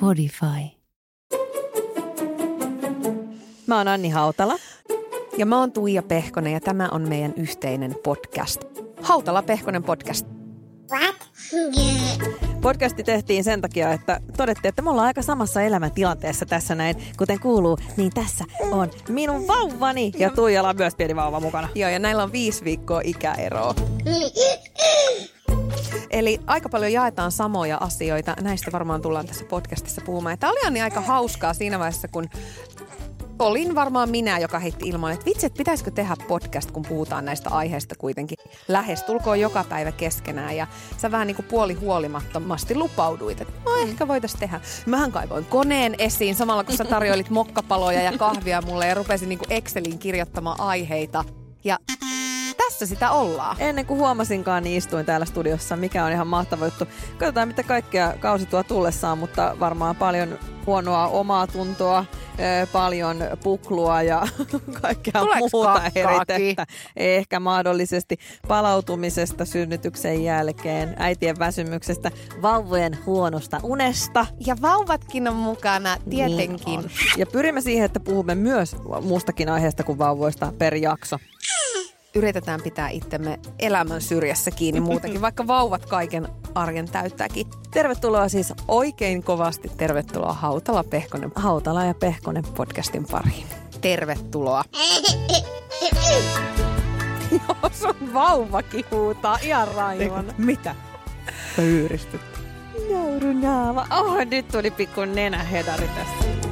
Podify. Mä oon Anni Hautala. Ja mä oon Tuija Pehkonen ja tämä on meidän yhteinen podcast. Hautala Pehkonen podcast. What? Podcasti tehtiin sen takia, että todettiin, että me ollaan aika samassa elämäntilanteessa tässä näin, kuten kuuluu. Niin tässä on minun vauvani ja Tuijalla on myös pieni vauva mukana. Joo, ja näillä on viisi viikkoa ikäeroa. Eli aika paljon jaetaan samoja asioita. Näistä varmaan tullaan tässä podcastissa puhumaan. Tämä oli aika hauskaa siinä vaiheessa, kun olin varmaan minä, joka heitti ilman, että vitsi, että pitäisikö tehdä podcast, kun puhutaan näistä aiheista kuitenkin lähestulkoon joka päivä keskenään. Ja sä vähän niin kuin puoli huolimattomasti lupauduit, että no ehkä voitaisiin tehdä. Mähän kaivoin koneen esiin samalla, kun sä tarjoilit mokkapaloja ja kahvia mulle ja rupesin niin kuin Excelin kirjoittamaan aiheita. Ja tässä sitä ollaan. Ennen kuin huomasinkaan, niin istuin täällä studiossa, mikä on ihan mahtava juttu. Katsotaan, mitä kaikkea kausi tuo tullessaan, mutta varmaan paljon huonoa omaa tuntoa, paljon puklua ja kaikkea Tuleeko muuta eritettä. Ehkä mahdollisesti palautumisesta synnytyksen jälkeen, äitien väsymyksestä, vauvojen huonosta unesta. Ja vauvatkin on mukana, tietenkin. Niin on. Ja pyrimme siihen, että puhumme myös muustakin aiheesta kuin vauvoista per jakso yritetään pitää itsemme elämän syrjässä kiinni muutenkin, vaikka vauvat kaiken arjen täyttääkin. Tervetuloa siis oikein kovasti. Tervetuloa Hautala Pehkonen. Hautala ja Pehkonen podcastin pariin. Tervetuloa. Joo, sun vauvakin huutaa ihan raivona. Mitä? Pyyristyt. Jourunaava. Oh, nyt tuli pikku nenähedari tässä.